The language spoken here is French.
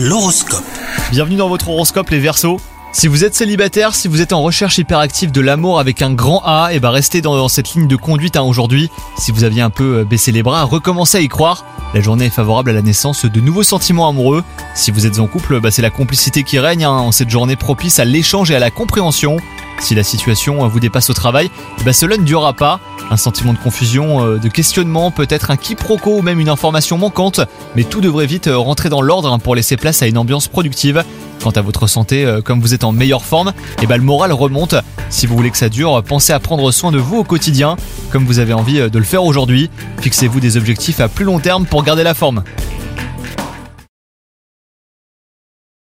L'horoscope. Bienvenue dans votre horoscope les Verseaux. Si vous êtes célibataire, si vous êtes en recherche hyperactive de l'amour avec un grand A, et bah restez dans, cette ligne de conduite hein, aujourd'hui. Si vous aviez un peu euh, baissé les bras, recommencez à y croire. La journée est favorable à la naissance de nouveaux sentiments amoureux. Si vous êtes en couple, bah c'est la complicité qui règne hein, en cette journée propice à l'échange et à la compréhension. Si la situation euh, vous dépasse au travail, eh bah cela ne durera pas. Un sentiment de confusion, euh, de questionnement, peut-être un quiproquo ou même une information manquante, mais tout devrait vite euh, rentrer dans l'ordre hein, pour laisser place à une ambiance productive. Quant à votre santé, euh, comme vous êtes en meilleure forme, et bah le moral remonte. Si vous voulez que ça dure, pensez à prendre soin de vous au quotidien, comme vous avez envie de le faire aujourd'hui. Fixez-vous des objectifs à plus long terme pour garder la forme.